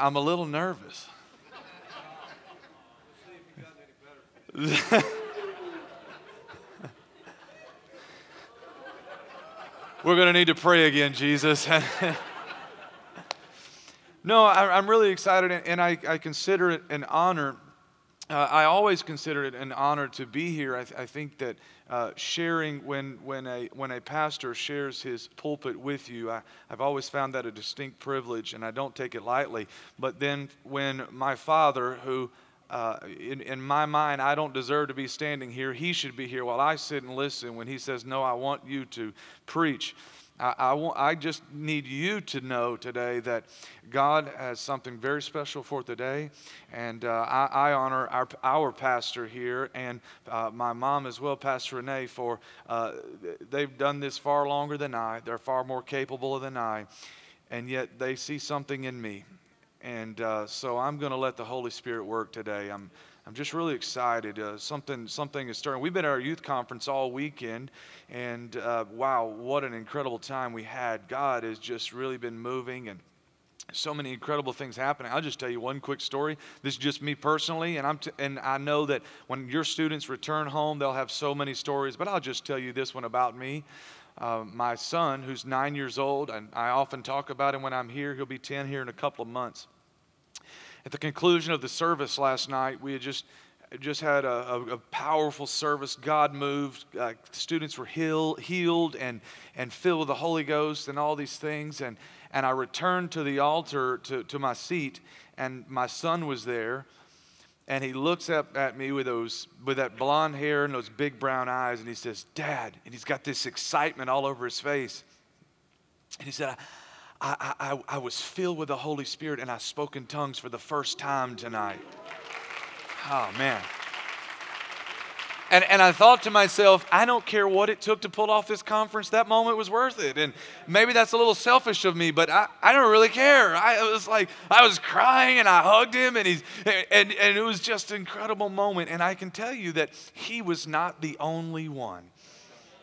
I'm a little nervous. We're going to need to pray again, Jesus. no, I, am really excited, and I, I, consider it an honor. Uh, I always consider it an honor to be here. I, I think that uh, sharing when, when, a, when a pastor shares his pulpit with you, I, I've always found that a distinct privilege, and I don't take it lightly. But then when my father, who uh, in, in my mind, I don't deserve to be standing here. He should be here while I sit and listen when he says, No, I want you to preach. I, I, want, I just need you to know today that God has something very special for today. And uh, I, I, honor our, our pastor here and uh, my mom as well, Pastor Renee, for uh, they've done this far longer than I. They're far more capable than I. And yet they see something in me. And uh, so I'm going to let the Holy Spirit work today. I'm, I'm just really excited. Uh, something, something is starting. We've been at our youth conference all weekend, and uh, wow, what an incredible time we had. God has just really been moving, and so many incredible things happening. I'll just tell you one quick story. This is just me personally, and I'm t- and I know that when your students return home, they'll have so many stories. But I'll just tell you this one about me. Uh, my son, who's nine years old, and I often talk about him when I'm here. He'll be 10 here in a couple of months. At the conclusion of the service last night, we had just just had a, a, a powerful service. God moved. Uh, students were heal, healed and, and filled with the Holy Ghost and all these things. And, and I returned to the altar to, to my seat, and my son was there and he looks up at me with those with that blonde hair and those big brown eyes and he says dad and he's got this excitement all over his face and he said I, I, I was filled with the holy spirit and i spoke in tongues for the first time tonight oh man and, and I thought to myself, I don't care what it took to pull off this conference, that moment was worth it. And maybe that's a little selfish of me, but I, I don't really care. I was like, I was crying and I hugged him, and, he's, and, and it was just an incredible moment. And I can tell you that he was not the only one.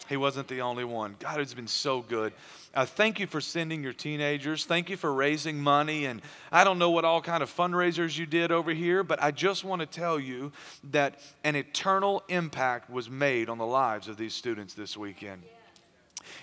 He wasn't the only one. God has been so good. Uh, thank you for sending your teenagers. Thank you for raising money. And I don't know what all kind of fundraisers you did over here, but I just want to tell you that an eternal impact was made on the lives of these students this weekend.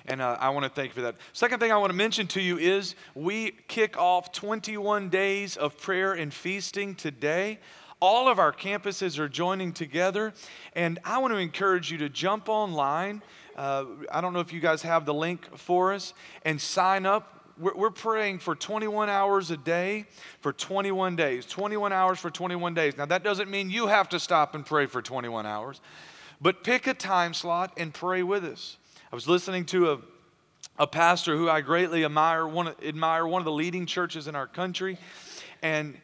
And uh, I want to thank you for that. Second thing I want to mention to you is we kick off 21 days of prayer and feasting today. All of our campuses are joining together, and I want to encourage you to jump online uh, I don't know if you guys have the link for us and sign up. We're, we're praying for 21 hours a day for 21 days. 21 hours for 21 days. Now, that doesn't mean you have to stop and pray for 21 hours, but pick a time slot and pray with us. I was listening to a a pastor who I greatly admire, one, admire, one of the leading churches in our country. And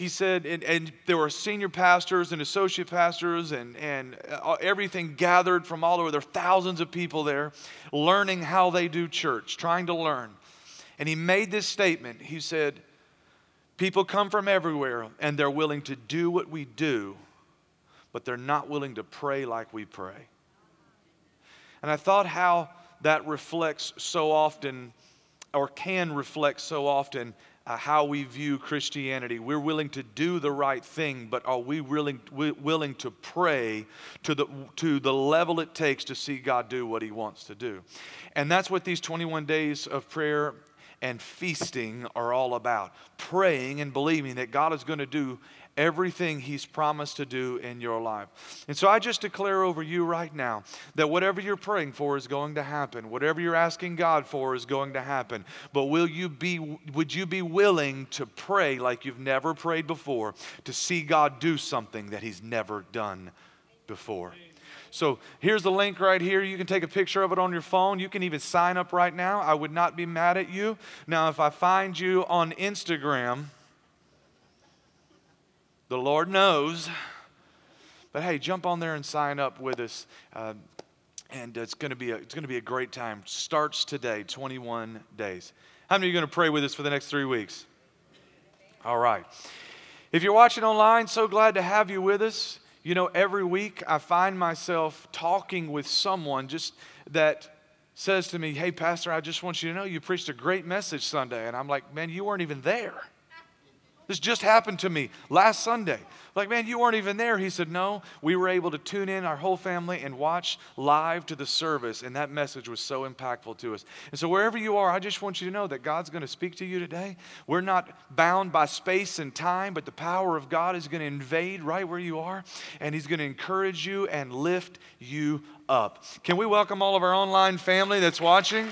he said, and, and, there were senior pastors and associate pastors and, and uh, everything gathered from all over. There are thousands of people there learning how they do church, trying to learn. And he made this statement. He said, People come from everywhere and they're willing to do what we do, but they're not willing to pray like we pray. And I thought how that reflects so often, or can reflect so often, uh, how we view Christianity. We're willing to do the right thing, but are we willing, willing to pray to the, to the level it takes to see God do what He wants to do? And that's what these 21 days of prayer and feasting are all about praying and believing that God is going to do everything He's promised to do in your life. And so I just declare over you right now that whatever you're praying for is going to happen. Whatever you're asking God for is going to happen. But will you be would you be willing to pray like you've never prayed before to see God do something that He's never done before? So here's the link right here. You can take a picture of it on your phone. You can even sign up right now. I would not be mad at you. Now, if I find you on Instagram, the Lord knows. But hey, jump on there and sign up with us. Uh, and it's going to be a, it's going to be a great time. Starts today, 21 days. How many are you going to pray with us for the next three weeks? All right. If you're watching online, so glad to have you with us. You know, every week I find myself talking with someone just that says to me, Hey, Pastor, I just want you to know you preached a great message Sunday. And I'm like, Man, you weren't even there. This just happened to me last Sunday. Like, man, you weren't even there. He said, No, we were able to tune in, our whole family, and watch live to the service. And that message was so impactful to us. And so, wherever you are, I just want you to know that God's going to speak to you today. We're not bound by space and time, but the power of God is going to invade right where you are, and He's going to encourage you and lift you up. Can we welcome all of our online family that's watching?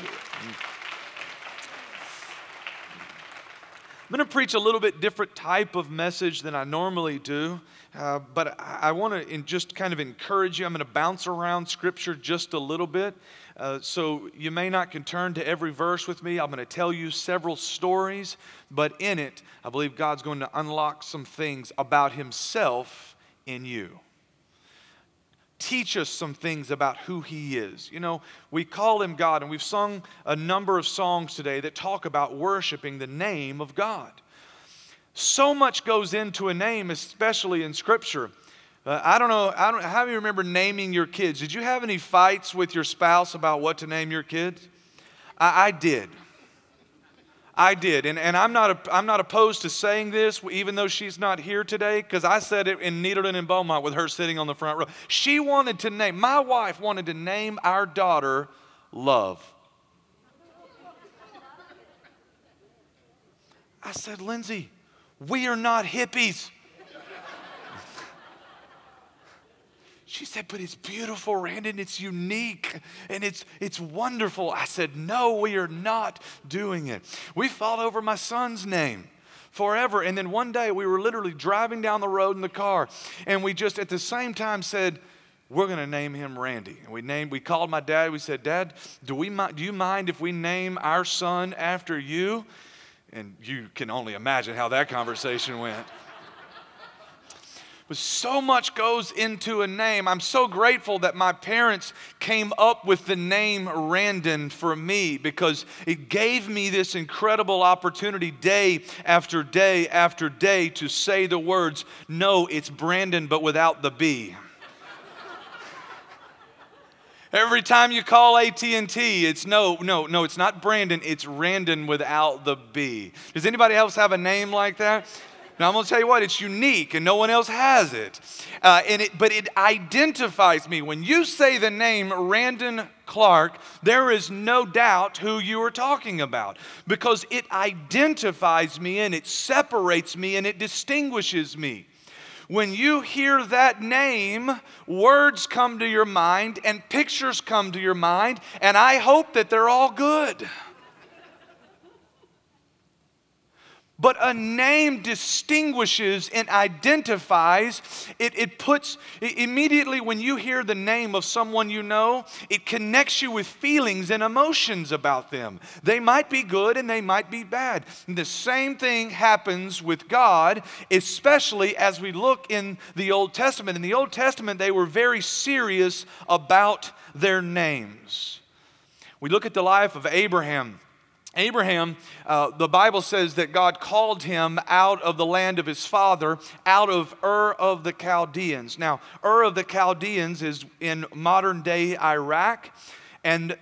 I'm going to preach a little bit different type of message than I normally do, uh, but I, want to just kind of encourage you. I'm going to bounce around Scripture just a little bit. Uh, so you may not can turn to every verse with me. I'm going to tell you several stories, but in it, I believe God's going to unlock some things about Himself in you teach us some things about who He is. You know, we call Him God, and we've sung a number of songs today that talk about worshiping the name of God. So much goes into a name, especially in Scripture. Uh, I don't know, I don't, how do you remember naming your kids? Did you have any fights with your spouse about what to name your kids? I, I did. I did. And, and I'm, not I'm not opposed to saying this, even though she's not here today, because I said it in Nederland and Beaumont with her sitting on the front row. She wanted to name, my wife wanted to name our daughter Love. I said, Lindsay, we are not hippies. She said, but it's beautiful, Randy, and it's unique and it's, it's wonderful. I said, no, we are not doing it. We fought over my son's name forever. And then one day we were literally driving down the road in the car and we just at the same time said, we're going to name him Randy. And we named, we called my dad. We said, Dad, do, we, do you mind if we name our son after you? And you can only imagine how that conversation went. But so much goes into a name. I'm so grateful that my parents came up with the name Randon for me because it gave me this incredible opportunity day after day after day to say the words, no, it's Brandon, but without the B. Every time you call AT&T, it's no, no, no, it's not Brandon, it's Randon without the B. Does anybody else have a name like that? Now, I'm going to tell you what, it's unique and no one else has it. Uh, and it. But it identifies me. When you say the name Randon Clark, there is no doubt who you are talking about because it identifies me and it separates me and it distinguishes me. When you hear that name, words come to your mind and pictures come to your mind, and I hope that they're all good. But a name distinguishes and identifies. It, it puts, immediately when you hear the name of someone you know, it connects you with feelings and emotions about them. They might be good and they might be bad. And the same thing happens with God, especially as we look in the Old Testament. In the Old Testament, they were very serious about their names. We look at the life of Abraham. Abraham, uh, the Bible says that God called him out of the land of his father, out of Ur of the Chaldeans. Now, Ur of the Chaldeans is in modern day Iraq, and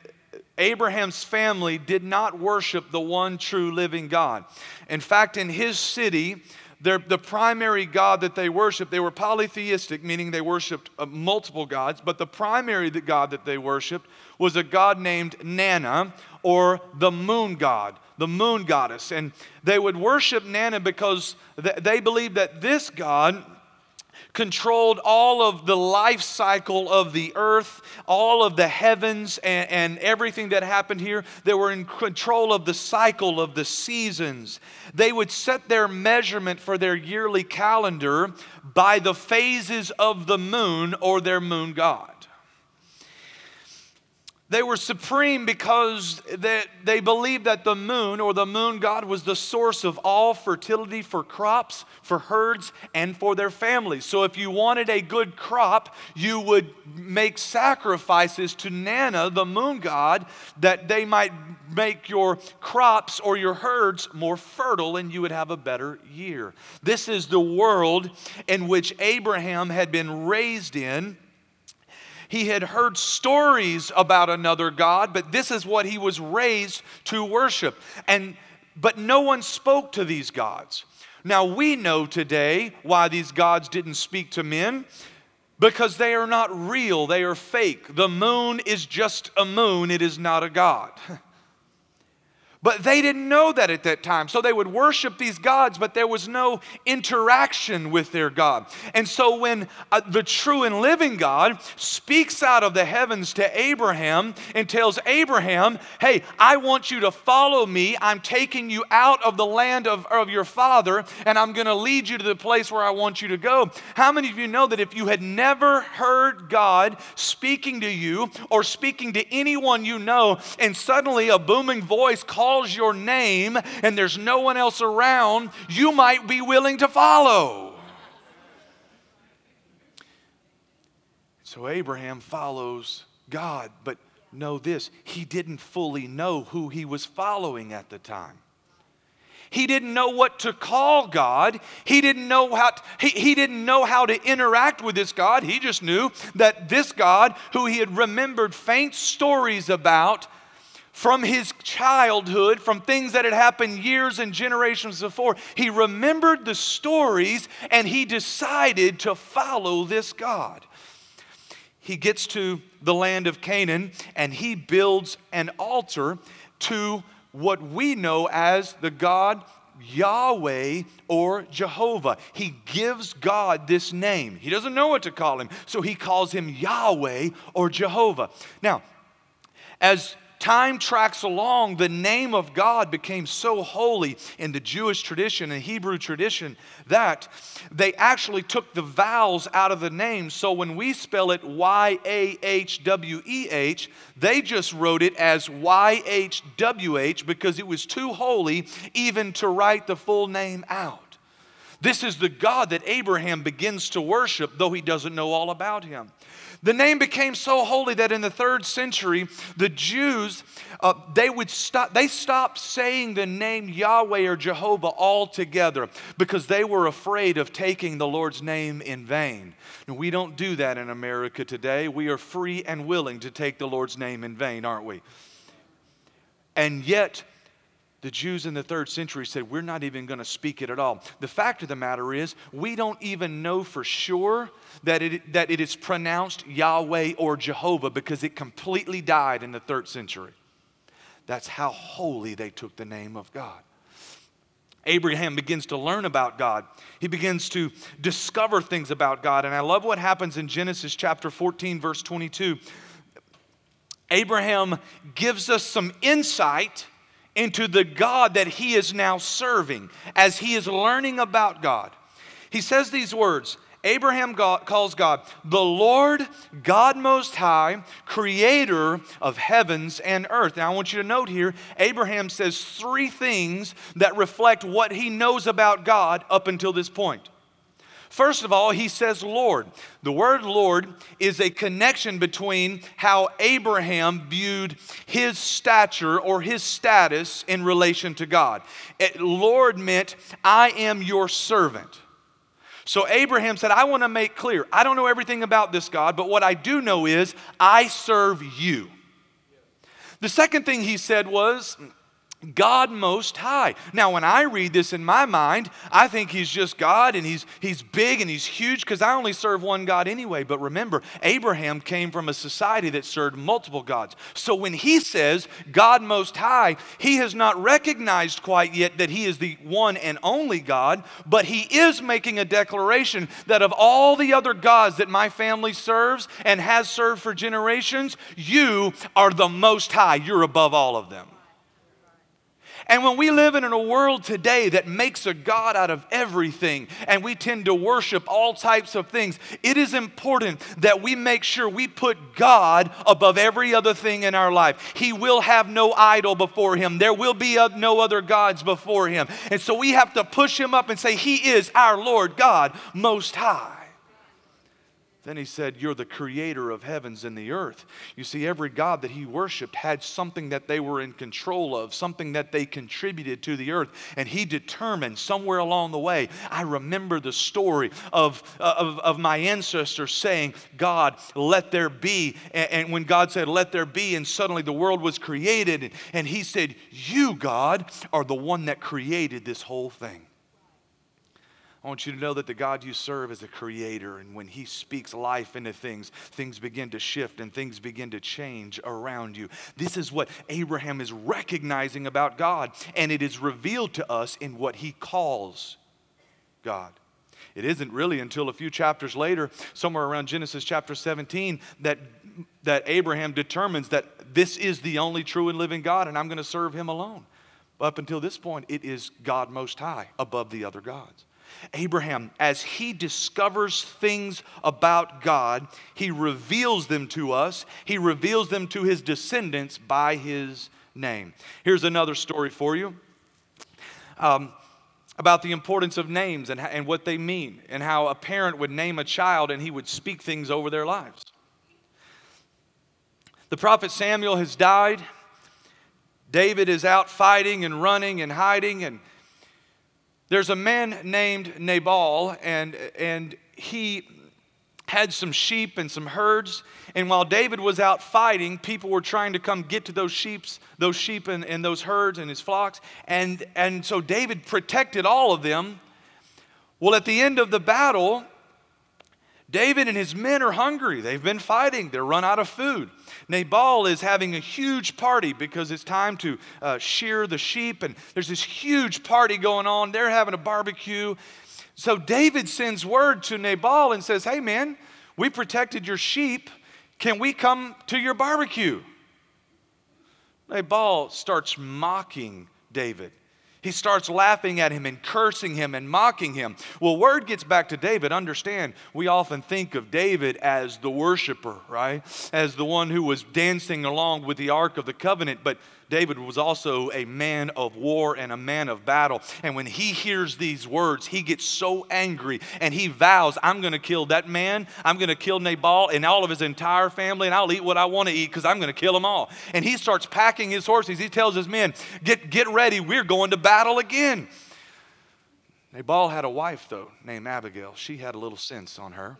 Abraham's family did not worship the one true living God. In fact, in his city, the primary God that they worshiped, they were polytheistic, meaning they worshiped uh, multiple gods, but the primary God that they worshiped was a god named Nanna or the moon god, the moon goddess. And they would worship Nanna because they believed that this god controlled all of the life cycle of the earth, all of the heavens, and, and, everything that happened here. They were in control of the cycle of the seasons. They would set their measurement for their yearly calendar by the phases of the moon or their moon god. They were supreme because they, they believed that the moon or the moon god was the source of all fertility for crops, for herds, and for their families. So if you wanted a good crop, you would make sacrifices to Nanna, the moon god, that they might make your crops or your herds more fertile and you would have a better year. This is the world in which Abraham had been raised in. He had heard stories about another God, but this is what he was raised to worship. And but no one spoke to these gods. Now, we know today why these gods didn't speak to men because they are not real, they are fake. The moon is just a moon, it is not a god. But they didn't know that at that time. So they would worship these gods, but there was no interaction with their God. And so when uh, the true and living God speaks out of the heavens to Abraham and tells Abraham, Hey, I want you to follow me. I'm taking you out of the land of, of your father, and I'm going to lead you to the place where I want you to go. How many of you know that if you had never heard God speaking to you or speaking to anyone you know, and suddenly a booming voice calls calls your name and there's no one else around, you might be willing to follow. So Abraham follows God, but know this he didn't fully know who he was following at the time. He didn't know what to call God. He didn't know how to, he, he didn't know how to interact with this God. He just knew that this God, who he had remembered faint stories about, from his childhood, from things that had happened years and generations before. He remembered the stories and he decided to follow this God. He gets to the land of Canaan and he builds an altar to what we know as the God Yahweh or Jehovah. He gives God this name. He doesn't know what to call him, so he calls him Yahweh or Jehovah. Now, as time tracks along, the name of God became so holy in the Jewish tradition and Hebrew tradition that they actually took the vowels out of the name. So when we spell it Y A H W E H, they just wrote it as Y H W H because it was too holy even to write the full name out. This is the God that Abraham begins to worship, though he doesn't know all about him. The name became so holy that in the third century, the Jews, uh, they would stop, they stopped saying the name Yahweh or Jehovah altogether because they were afraid of taking the Lord's name in vain. And we don't do that in America today. We are free and willing to take the Lord's name in vain, aren't we? And yet, the Jews in the third century said, We're not even going to speak it at all. The fact of the matter is, we don't even know for sure that it, that it is pronounced Yahweh or Jehovah because it completely died in the third century. That's how holy they took the name of God. Abraham begins to learn about God. He begins to discover things about God. And I love what happens in Genesis chapter 14, verse 22. Abraham gives us some insight into the God that he is now serving as he is learning about God. He says these words Abraham God, calls God the Lord God Most High, creator of heavens and earth. Now, I want you to note here Abraham says three things that reflect what he knows about God up until this point. First of all, he says Lord. The word Lord is a connection between how Abraham viewed his stature or his status in relation to God. It, Lord meant, I am your servant. So Abraham said, I want to make clear, I don't know everything about this God, but what I do know is I serve you. The second thing he said was, God Most High. Now, when I read this in my mind, I think He's just God and He's, he's big and He's huge because I only serve one God anyway. But remember, Abraham came from a society that served multiple gods. So when he says God Most High, he has not recognized quite yet that He is the one and only God, but he is making a declaration that of all the other gods that my family serves and has served for generations, you are the Most High. You're above all of them. And when we live in a world today that makes a God out of everything and we tend to worship all types of things, it is important that we make sure we put God above every other thing in our life. He will have no idol before him, there will be no other gods before him. And so we have to push him up and say, He is our Lord God Most High. Then he said, You're the creator of heavens and the earth. You see, every God that he worshiped had something that they were in control of, something that they contributed to the earth. And he determined somewhere along the way, I remember the story of, uh, of, of my ancestors saying, God, let there be. And, and when God said, Let there be, and suddenly the world was created, and, and he said, You, God, are the one that created this whole thing. I want you to know that the God you serve is a creator, and when He speaks life into things, things begin to shift and things begin to change around you. This is what Abraham is recognizing about God, and it is revealed to us in what he calls God. It isn't really until a few chapters later, somewhere around Genesis chapter 17, that, that Abraham determines that this is the only true and living God, and I'm going to serve him alone. Up until this point, it is God Most High above the other gods. Abraham, as he discovers things about God, he reveals them to us. He reveals them to his descendants by his name. Here's another story for you um, about the importance of names and, and what they mean, and how a parent would name a child and he would speak things over their lives. The prophet Samuel has died. David is out fighting and running and hiding and there's a man named Nabal, and, and he had some sheep and some herds. And while David was out fighting, people were trying to come get to those sheep, those sheep and, and those herds and his flocks. And, and so David protected all of them. Well, at the end of the battle, David and his men are hungry. They've been fighting, they're run out of food. Nabal is having a huge party because it's time to uh, shear the sheep, and there's this huge party going on. They're having a barbecue. So David sends word to Nabal and says, Hey, man, we protected your sheep. Can we come to your barbecue? Nabal starts mocking David. He starts laughing at him and cursing him and mocking him. Well, word gets back to David. Understand, we often think of David as the worshiper, right? As the one who was dancing along with the Ark of the Covenant. But David was also a man of war and a man of battle. And when he hears these words, he gets so angry and he vows, I'm going to kill that man, I'm going to kill Nabal and all of his entire family, and I'll eat what I want to eat because I'm going to kill them all. And he starts packing his horses. He tells his men, Get, get ready, we're going to battle again. Nabal had a wife, though, named Abigail. She had a little sense on her.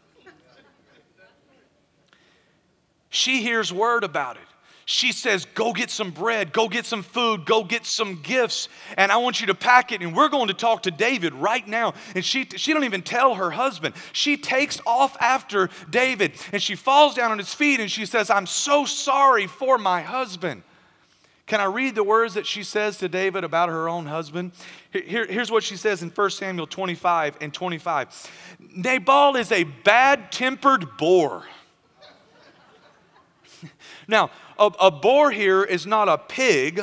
She hears word about it she says, Go get some bread, go get some food, go get some gifts, and I want you to pack it. And we're going to talk to David right now. And she, she don't even tell her husband. She takes off after David and she falls down on his feet and she says, I'm so sorry for my husband. Can I read the words that she says to David about her own husband? Here, here's what she says in 1 Samuel 25 and 25 Nabal is a bad tempered boor. Now, a, a boor here is not a pig.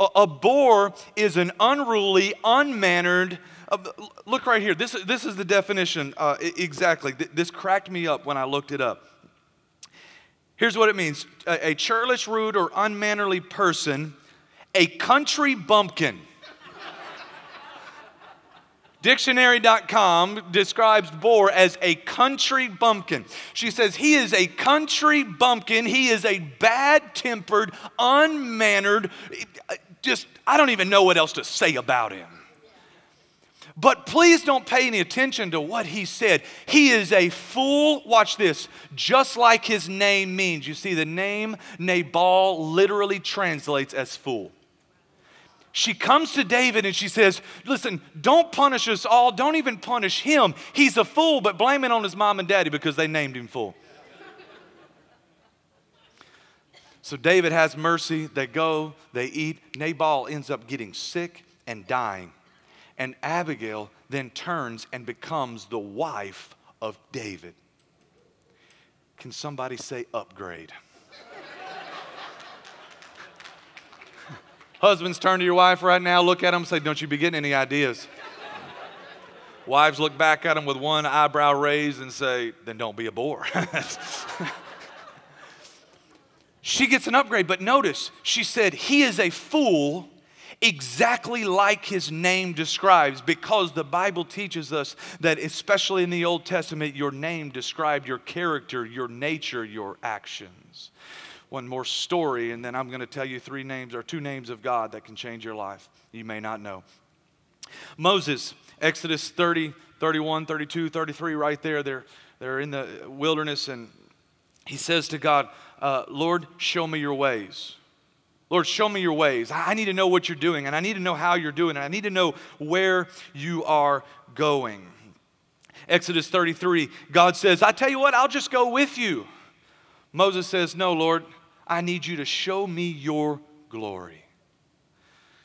A, a boor is an unruly, unmannered. Uh, look right here. This, this is the definition uh, exactly. This cracked me up when I looked it up. Here's what it means a, a churlish, rude, or unmannerly person, a country bumpkin. Dictionary.com describes boor as a country bumpkin. She says he is a country bumpkin. He is a bad tempered, unmannered, just, I don't even know what else to say about him. But please don't pay any attention to what he said. He is a fool, watch this, just like his name means. You see, the name Nabal literally translates as fool she comes to David and she says, Listen, don't punish us all. Don't even punish him. He's a fool, but blame it on his mom and daddy because they named him fool. so David has mercy. They go, they eat. Nabal ends up getting sick and dying. And Abigail then turns and becomes the wife of David. Can somebody say upgrade? Husbands, turn to your wife right now, look at them, say, Don't you be getting any ideas. Wives look back at them with one eyebrow raised and say, Then don't be a bore. she gets an upgrade, but notice, she said, He is a fool exactly like his name describes, because the Bible teaches us that, especially in the Old Testament, your name described your character, your nature, your actions one more story, and then I'm going to tell you three names or two names of God that can change your life. You may not know. Moses, Exodus 30, 31, 32, 33, right there. They're, they're in the wilderness, and he says to God, uh, Lord, show me your ways. Lord, show me your ways. I need to know what you're doing, and I need to know how you're doing, and I need to know where you are going. Exodus 33, God says, I tell you what, I'll just go with you. Moses says, No, Lord, I need you to show me your glory.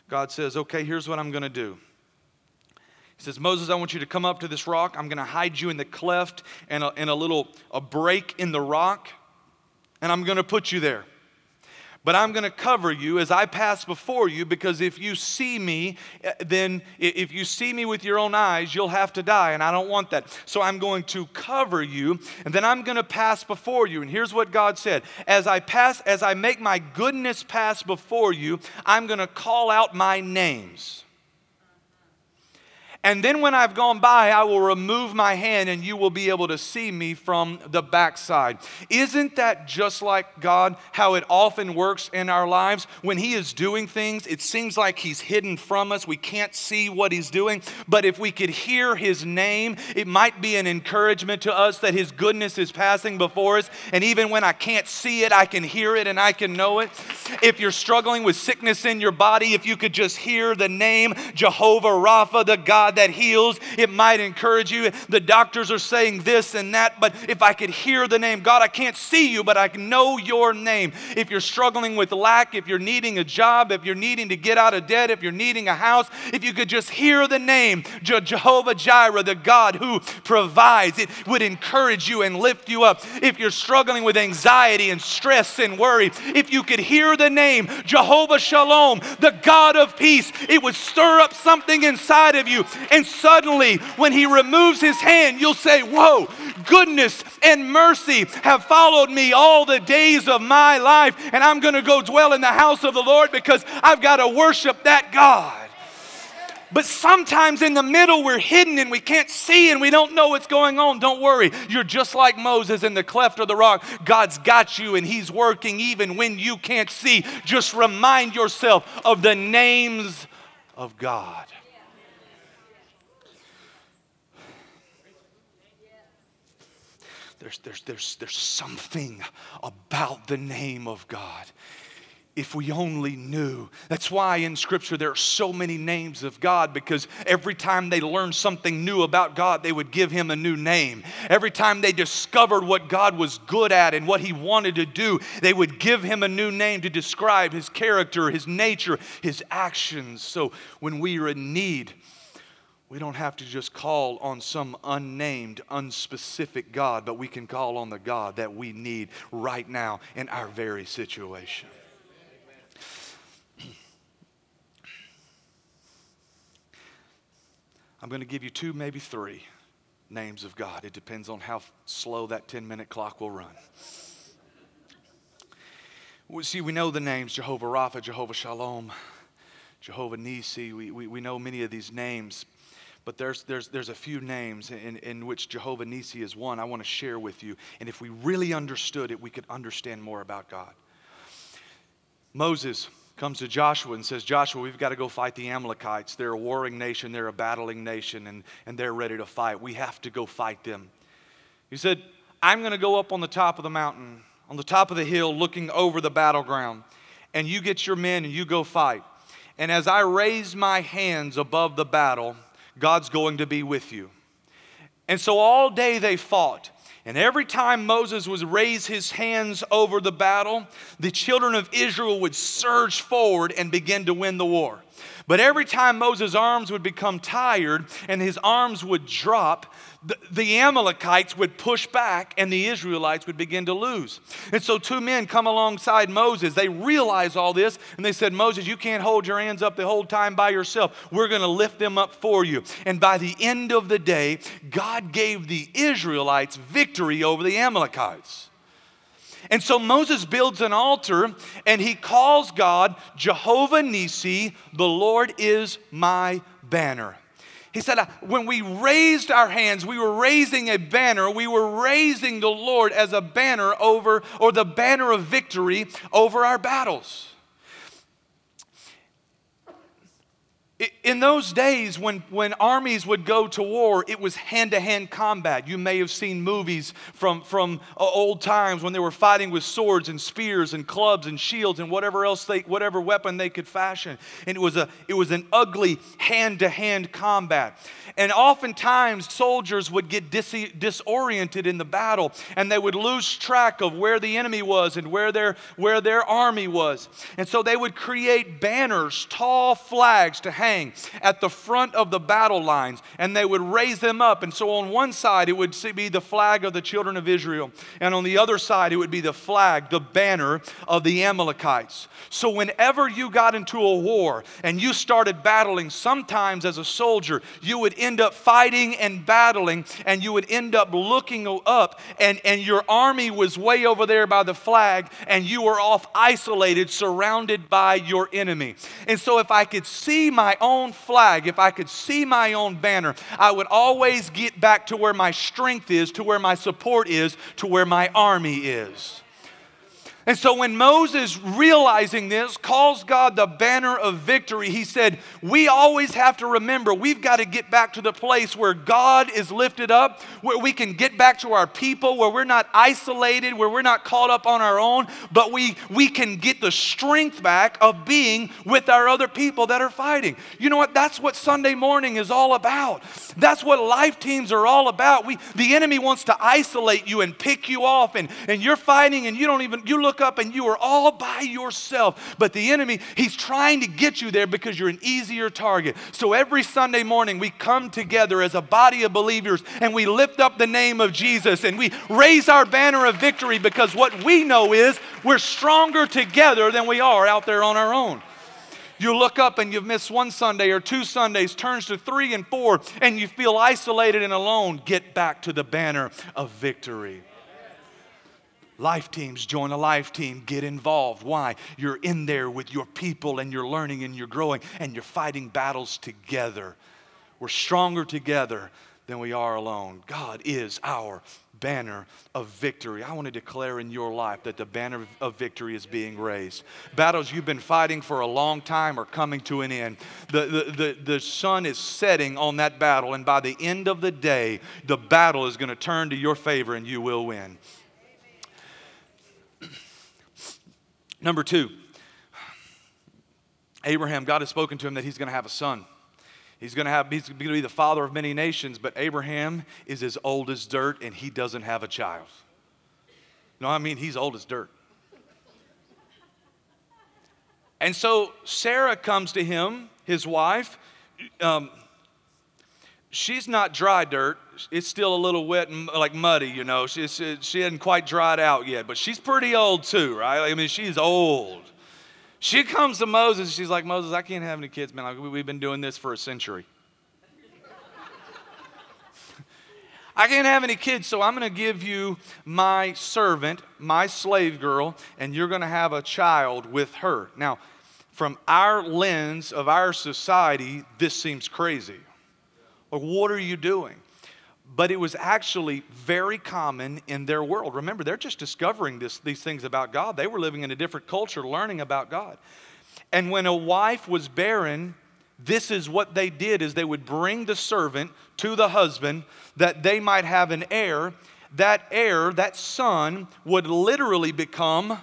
God says, Okay, here's what I'm going to do. He says, Moses, I want you to come up to this rock. I'm going to hide you in the cleft and a, and a little a break in the rock, and I'm going to put you there. But I'm going to cover you as I pass before you because if you see me, eh, then if you see me with your own eyes, you'll have to die, and I don't want that. So I'm going to cover you, and then I'm going to pass before you. And here's what God said As I pass, as I make my goodness pass before you, I'm going to call out my names. And then when I've gone by, I will remove my hand and you will be able to see me from the backside. Isn't that just like God, how it often works in our lives? When He is doing things, it seems like He's hidden from us. We can't see what He's doing. But if we could hear His name, it might be an encouragement to us that His goodness is passing before us. And even when I can't see it, I can hear it and I can know it. If you're struggling with sickness in your body, if you could just hear the name Jehovah Rapha, the God God that heals. It might encourage you. The doctors are saying this and that, but if I could hear the name, God, I can't see you, but I know your name. If you're struggling with lack, if you're needing a job, if you're needing to get out of debt, if you're needing a house, if you could just hear the name, Jehovah Jireh, the God who provides, it would encourage you and lift you up. If you're struggling with anxiety and stress and worry, if you could hear the name, Jehovah Shalom, the God of peace, it would stir up something inside of you and suddenly, when he removes his hand, you'll say, Whoa, goodness and mercy have followed me all the days of my life. And I'm going to go dwell in the house of the Lord because I've got to worship that God. But sometimes in the middle, we're hidden and we can't see and we don't know what's going on. Don't worry. You're just like Moses in the cleft of the rock. God's got you and He's working even when you can't see. Just remind yourself of the names of God. There's, there's, there's, there's something about the name of God. If we only knew. That's why in Scripture there are so many names of God because every time they learned something new about God, they would give Him a new name. Every time they discovered what God was good at and what He wanted to do, they would give Him a new name to describe His character, His nature, His actions. So when we are in need, we don't have to just call on some unnamed, unspecific God, but we can call on the God that we need right now in our very situation. I'm going to give you two, maybe three names of God. It depends on how slow that 10 minute clock will run. See, we know the names Jehovah Rapha, Jehovah Shalom, Jehovah Nisi. We, we, we know many of these names. But there's, there's, there's a few names in, in which Jehovah Nisi is one I want to share with you. And if we really understood it, we could understand more about God. Moses comes to Joshua and says, Joshua, we've got to go fight the Amalekites. They're a warring nation, they're a battling nation, and, and they're ready to fight. We have to go fight them. He said, I'm going to go up on the top of the mountain, on the top of the hill, looking over the battleground, and you get your men and you go fight. And as I raise my hands above the battle, God's going to be with you. And so all day they fought. And every time Moses would raise his hands over the battle, the children of Israel would surge forward and begin to win the war. But every time Moses' arms would become tired and his arms would drop, the, the, Amalekites would push back and the Israelites would begin to lose. And so two men come alongside Moses. They realize all this and they said, Moses, you can't hold your hands up the whole time by yourself. We're going to lift them up for you. And by the end of the day, God gave the Israelites victory over the Amalekites. And so Moses builds an altar and he calls God Jehovah Nisi, the Lord is my banner. He said, uh, when we raised our hands, we were raising a banner. We were raising the Lord as a banner over, or the banner of victory over our battles. In those days when, when armies would go to war it was hand-to-hand combat. You may have seen movies from, from uh, old times when they were fighting with swords and spears and clubs and shields and whatever else they whatever weapon they could fashion. And it was a it was an ugly hand-to-hand combat. And oftentimes soldiers would get dis- disoriented in the battle and they would lose track of where the enemy was and where their where their army was. And so they would create banners tall flags to hang at the front of the battle lines, and they would raise them up. And so on one side, it would be the flag of the children of Israel, and on the other side, it would be the flag, the banner of the Amalekites. So whenever you got into a war and you started battling, sometimes as a soldier, you would end up fighting and battling, and you would end up looking up, and, and your army was way over there by the flag, and you were off isolated, surrounded by your enemy. And so if I could see my own flag, if I could see my own banner, I would always get back to where my strength is, to where my support is, to where my army is. And so when Moses, realizing this, calls God the banner of victory, he said, We always have to remember we've got to get back to the place where God is lifted up, where we can get back to our people, where we're not isolated, where we're not caught up on our own, but we, we can get the strength back of being with our other people that are fighting. You know what? That's what Sunday morning is all about. That's what life teams are all about. We, the enemy wants to isolate you and pick you off, and, and you're fighting and you don't even, you look look up and you are all by yourself. But the enemy, he's trying to get you there because you're an easier target. So every Sunday morning, we come together as a body of believers and we lift up the name of Jesus and we raise our banner of victory because what we know is we're stronger together than we are out there on our own. You look up and you've missed one Sunday or two Sundays, turns to three and four, and you feel isolated and alone. Get back to the banner of victory. Life teams, join a life team, get involved. Why? You're in there with your people and you're learning and you're growing and you're fighting battles together. We're stronger together than we are alone. God is our banner of victory. I want to declare in your life that the banner of victory is being raised. Battles you've been fighting for a long time are coming to an end. The, the, the, the sun is setting on that battle, and by the end of the day, the battle is going to turn to your favor and you will win. Number two, Abraham, God has spoken to him that he's going to have a son. He's going to have he's going to be the father of many nations, but Abraham is as old as dirt and he doesn't have a child. No, I mean he's old as dirt. And so Sarah comes to him, his wife. Um, she's not dry dirt. It's still a little wet and like muddy, you know. She, she, she hasn't quite dried out yet, but she's pretty old too, right? I mean, she's old. She comes to Moses. She's like, Moses, I can't have any kids, man. Like, we've been doing this for a century. I can't have any kids, so I'm going to give you my servant, my slave girl, and you're going to have a child with her. Now, from our lens of our society, this seems crazy. Like, what are you doing? But it was actually very common in their world. Remember, they're just discovering this, these things about God. They were living in a different culture, learning about God. And when a wife was barren, this is what they did is they would bring the servant to the husband that they might have an heir. That heir, that son, would literally become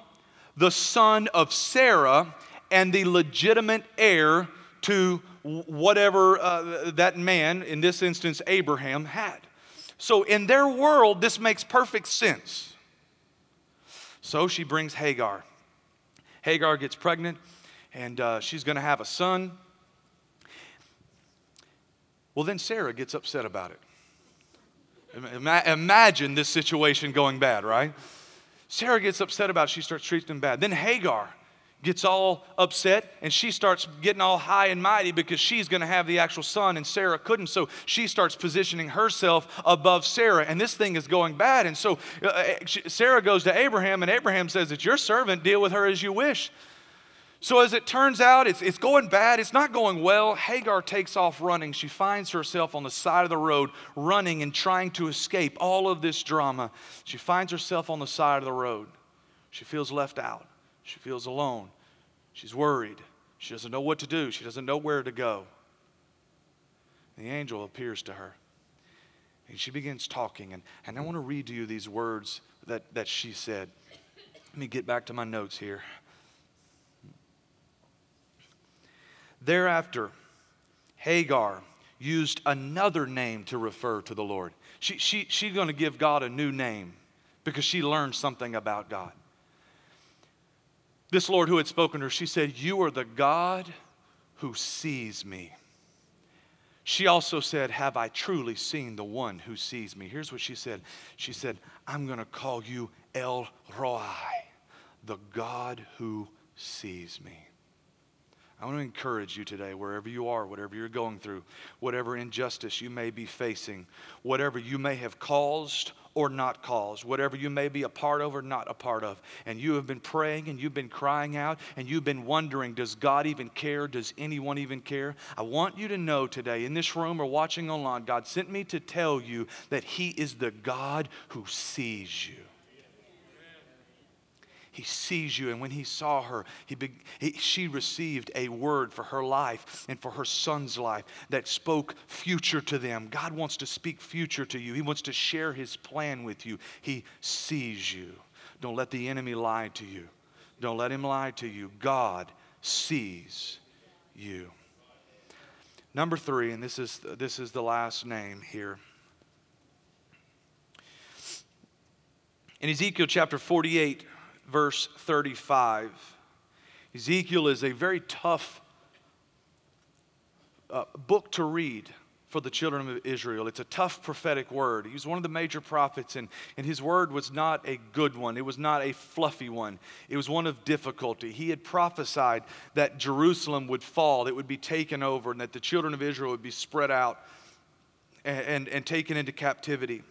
the son of Sarah and the legitimate heir to whatever uh, that man, in this instance Abraham, had. So in their world, this makes perfect sense. So she brings Hagar. Hagar gets pregnant, and uh, she's going to have a son. Well, then Sarah gets upset about it. Imagine this situation going bad, right? Sarah gets upset about it. She starts treating him bad. Then Hagar gets all upset and she starts getting all high and mighty because she's going to have the actual son and Sarah couldn't. So she starts positioning herself above Sarah and this thing is going bad. And so uh, uh Sarah goes to Abraham and Abraham says, It's your servant, deal with her as you wish. So as it turns out, it's, it's going bad. It's not going well. Hagar takes off running. She finds herself on the side of the road, running and trying to escape all of this drama. She finds herself on the side of the road. She feels left out. She feels alone. She's worried. She doesn't know what to do. She doesn't know where to go. The angel appears to her. And she begins talking. And, and I want to read to you these words that, that she said. Let me get back to my notes here. Thereafter, Hagar used another name to refer to the Lord. She, she, she's going to give God a new name because she learned something about God. This Lord who had spoken to her, she said, You are the God who sees me. She also said, Have I truly seen the one who sees me? Here's what she said She said, I'm going to call you El Roi, the God who sees me. I want to encourage you today, wherever you are, whatever you're going through, whatever injustice you may be facing, whatever you may have caused or not caused, whatever you may be a part of or not a part of, and you have been praying and you've been crying out and you've been wondering, does God even care? Does anyone even care? I want you to know today, in this room or watching online, God sent me to tell you that He is the God who sees you. He sees you. And when he saw her, he, be, he, she received a word for her life and for her son's life that spoke future to them. God wants to speak future to you, He wants to share His plan with you. He sees you. Don't let the enemy lie to you. Don't let him lie to you. God sees you. Number three, and this is, this is the last name here. In Ezekiel chapter 48, verse 35. Ezekiel is a very tough uh, book to read for the children of Israel. It's a tough prophetic word. He was one of the major prophets, and, and his word was not a good one. It was not a fluffy one. It was one of difficulty. He had prophesied that Jerusalem would fall, it would be taken over, and that the children of Israel would be spread out and, and, and taken into captivity.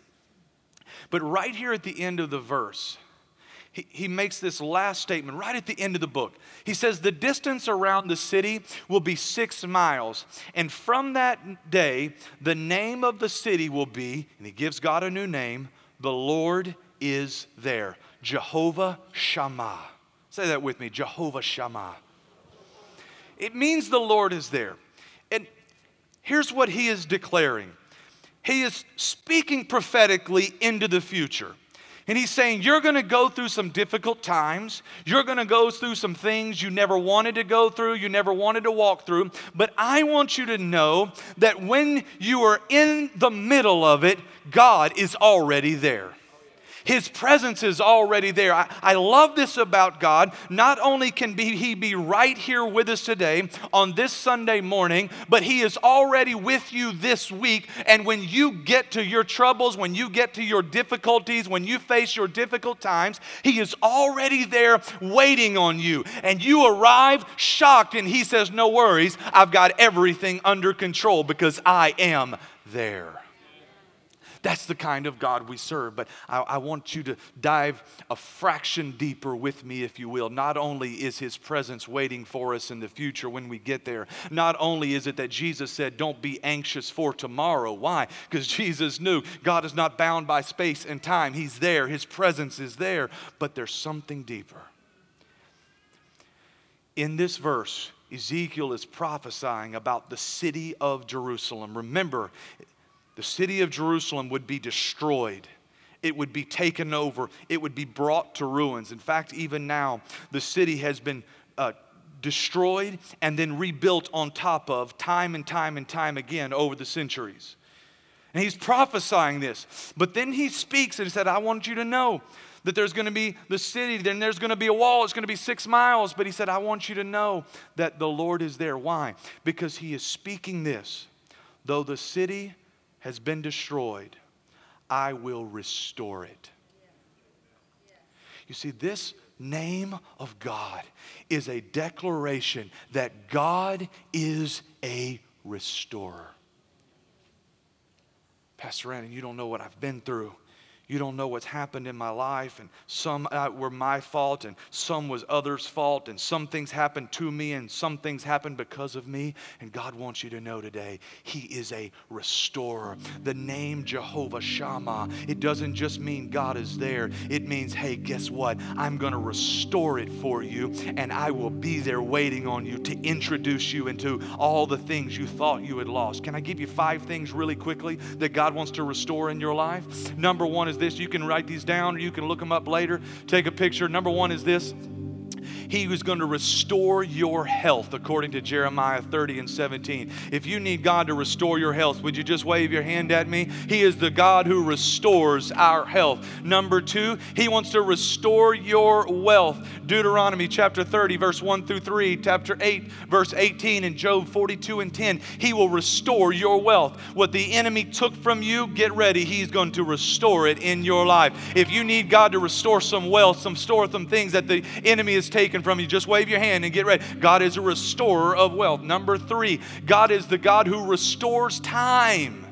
But right here at the end of the verse, he, he makes this last statement right at the end of the book. He says, The distance around the city will be six miles. And from that day, the name of the city will be, and he gives God a new name, the Lord is there. Jehovah Shammah. Say that with me Jehovah Shammah. It means the Lord is there. And here's what he is declaring He is speaking prophetically into the future. And he's saying, You're going to go through some difficult times. You're going to go through some things you never wanted to go through, you never wanted to walk through. But I want you to know that when you are in the middle of it, God is already there. His presence is already there. I, I love this about God. Not only can be, He be right here with us today on this Sunday morning, but He is already with you this week. And when you get to your troubles, when you get to your difficulties, when you face your difficult times, He is already there waiting on you. And you arrive shocked, and He says, No worries, I've got everything under control because I am there. That's the kind of God we serve. But I, I, want you to dive a fraction deeper with me, if you will. Not only is His presence waiting for us in the future when we get there, not only is it that Jesus said, Don't be anxious for tomorrow. Why? Because Jesus knew God is not bound by space and time. He's there, His presence is there. But there's something deeper. In this verse, Ezekiel is prophesying about the city of Jerusalem. Remember, the city of Jerusalem would be destroyed. It would be taken over. It would be brought to ruins. In fact, even now, the city has been uh, destroyed and then rebuilt on top of time and time and time again over the centuries. And he's prophesying this. But then he speaks and he said, I want you to know that there's going to be the city, then there's going to be a wall, it's going to be six miles. But he said, I want you to know that the Lord is there. Why? Because he is speaking this. Though the city has been destroyed, I will restore it. You see, this name of God is a declaration that God is a restorer. Pastor Randy, you don't know what I've been through. You don't know what's happened in my life, and some uh, were my fault, and some was others' fault, and some things happened to me, and some things happened because of me. And God wants you to know today, He is a restorer. The name Jehovah Shammah, it doesn't just mean God is there, it means, hey, guess what? I'm going to restore it for you, and I will be there waiting on you to introduce you into all the things you thought you had lost. Can I give you five things really quickly that God wants to restore in your life? Number one is this. You can write these down or you can look them up later. Take a picture. Number one is this he was going to restore your health, according to Jeremiah 30 and 17. If you need God to restore your health, would you just wave your hand at me? He is the God who restores our health. Number two, He wants to restore your wealth. Deuteronomy chapter 30, verse 1 through 3, chapter 8, verse 18, and Job 42 and 10. He will restore your wealth. What the enemy took from you, get ready. He's going to restore it in your life. If you need God to restore some wealth, some store, some things that the enemy has taken, taken from you, just wave your hand and get ready. God is a restorer of wealth. Number three, God is the God who restores time.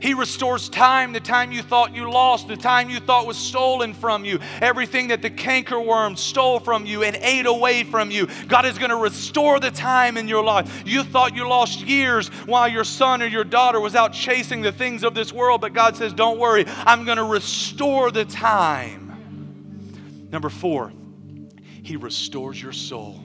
He restores time, the time you thought you lost, the time you thought was stolen from you, everything that the cankerworm stole from you and ate away from you. God is going to restore the time in your life. You thought you lost years while your son or your daughter was out chasing the things of this world, but God says, Don't worry, I'm going to restore the time. Number four, he restores your soul,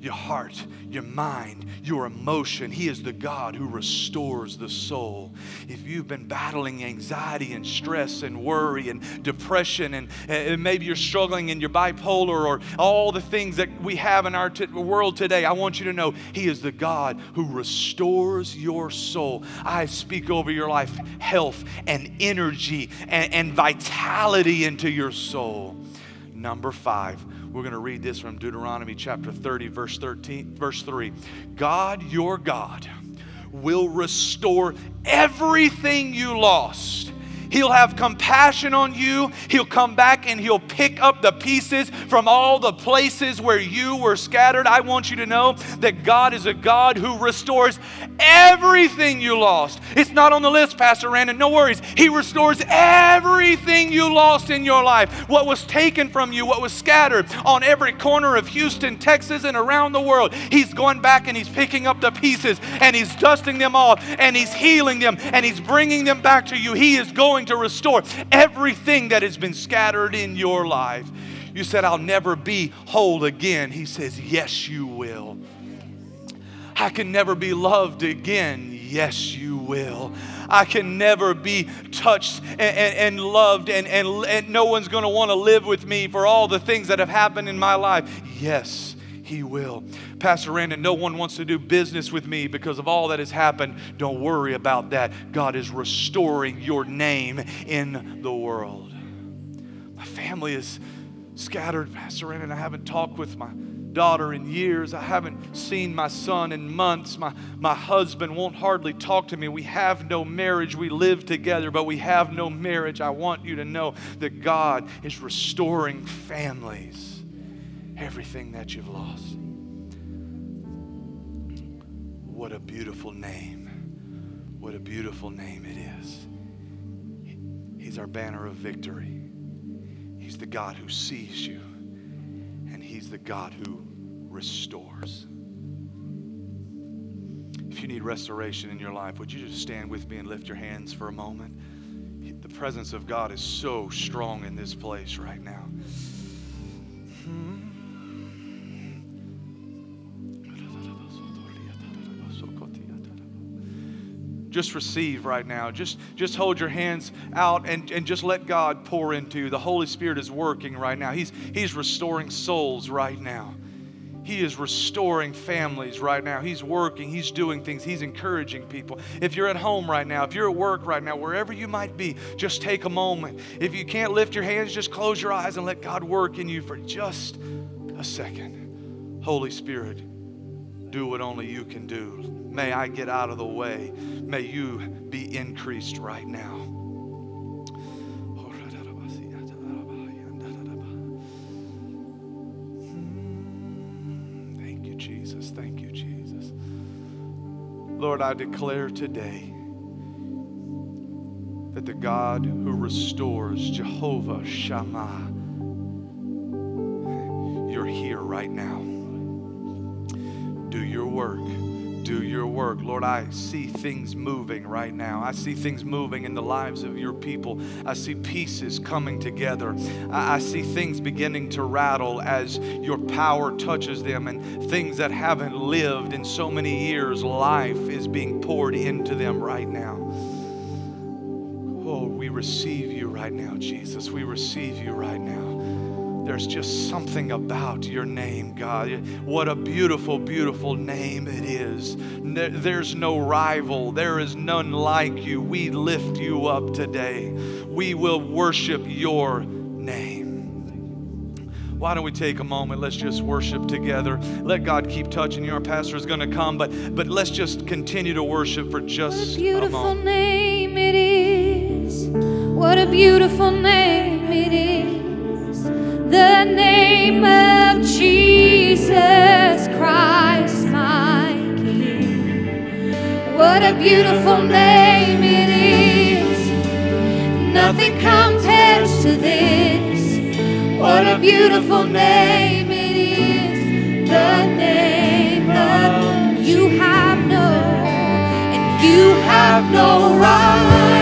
your heart, your mind, your emotion. He is the God who restores the soul. If you've been battling anxiety and stress and worry and depression, and, and maybe you're struggling and you're bipolar or all the things that we have in our t- world today, I want you to know He is the God who restores your soul. I speak over your life health and energy and, and vitality into your soul. Number five, we're going to read this from Deuteronomy chapter 30, verse 13, verse 3. God, your God, will restore everything you lost He'll have compassion on you. He'll come back and he'll pick up the pieces from all the places where you were scattered. I want you to know that God is a God who restores everything you lost. It's not on the list, Pastor Randon. No worries. He restores everything you lost in your life. What was taken from you, what was scattered on every corner of Houston, Texas, and around the world. He's going back and he's picking up the pieces and he's dusting them off and he's healing them and he's bringing them back to you. He is going to restore everything that has been scattered in your life. You said, I'll never be whole again. He says, Yes, you will. I can never be loved again. Yes, you will. I can never be touched and, and, and loved, and, and, and no one's going to want to live with me for all the things that have happened in my life. Yes, he will. Pastor Randon, no one wants to do business with me because of all that has happened. Don't worry about that. God is restoring your name in the world. My family is scattered, Pastor Randon. I haven't talked with my daughter in years. I haven't seen my son in months. My, my husband won't hardly talk to me. We have no marriage. We live together, but we have no marriage. I want you to know that God is restoring families everything that you've lost. What a beautiful name. What a beautiful name it is. He's our banner of victory. He's the God who sees you, and He's the God who restores. If you need restoration in your life, would you just stand with me and lift your hands for a moment? The presence of God is so strong in this place right now. Just receive right now. Just, just hold your hands out and, and just let God pour into you. The Holy Spirit is working right now. He's, he's restoring souls right now. He is restoring families right now. He's working, He's doing things, He's encouraging people. If you're at home right now, if you're at work right now, wherever you might be, just take a moment. If you can't lift your hands, just close your eyes and let God work in you for just a second. Holy Spirit, do what only you can do. May I get out of the way. May you be increased right now. Thank you, Jesus. Thank you, Jesus. Lord, I declare today that the God who restores, Jehovah Shammah, you're here right now. Do your work do your work. Lord, I see things moving right now. I see things moving in the lives of your people. I see pieces coming together. I, I see things beginning to rattle as your power touches them and things that haven't lived in so many years, life is being poured into them right now. Oh, we receive you right now, Jesus. We receive you right now. There's just something about your name, God. What a beautiful, beautiful name it is. There's no rival, there is none like you. We lift you up today. We will worship your name. Why don't we take a moment? Let's just worship together. Let God keep touching you. Our pastor is going to come, but but let's just continue to worship for just what a beautiful a name it is. What a beautiful name it is the name of Jesus Christ, my King. What a beautiful name it is. Nothing compares to this. What a beautiful name it is. The name of you have no, and you have no right.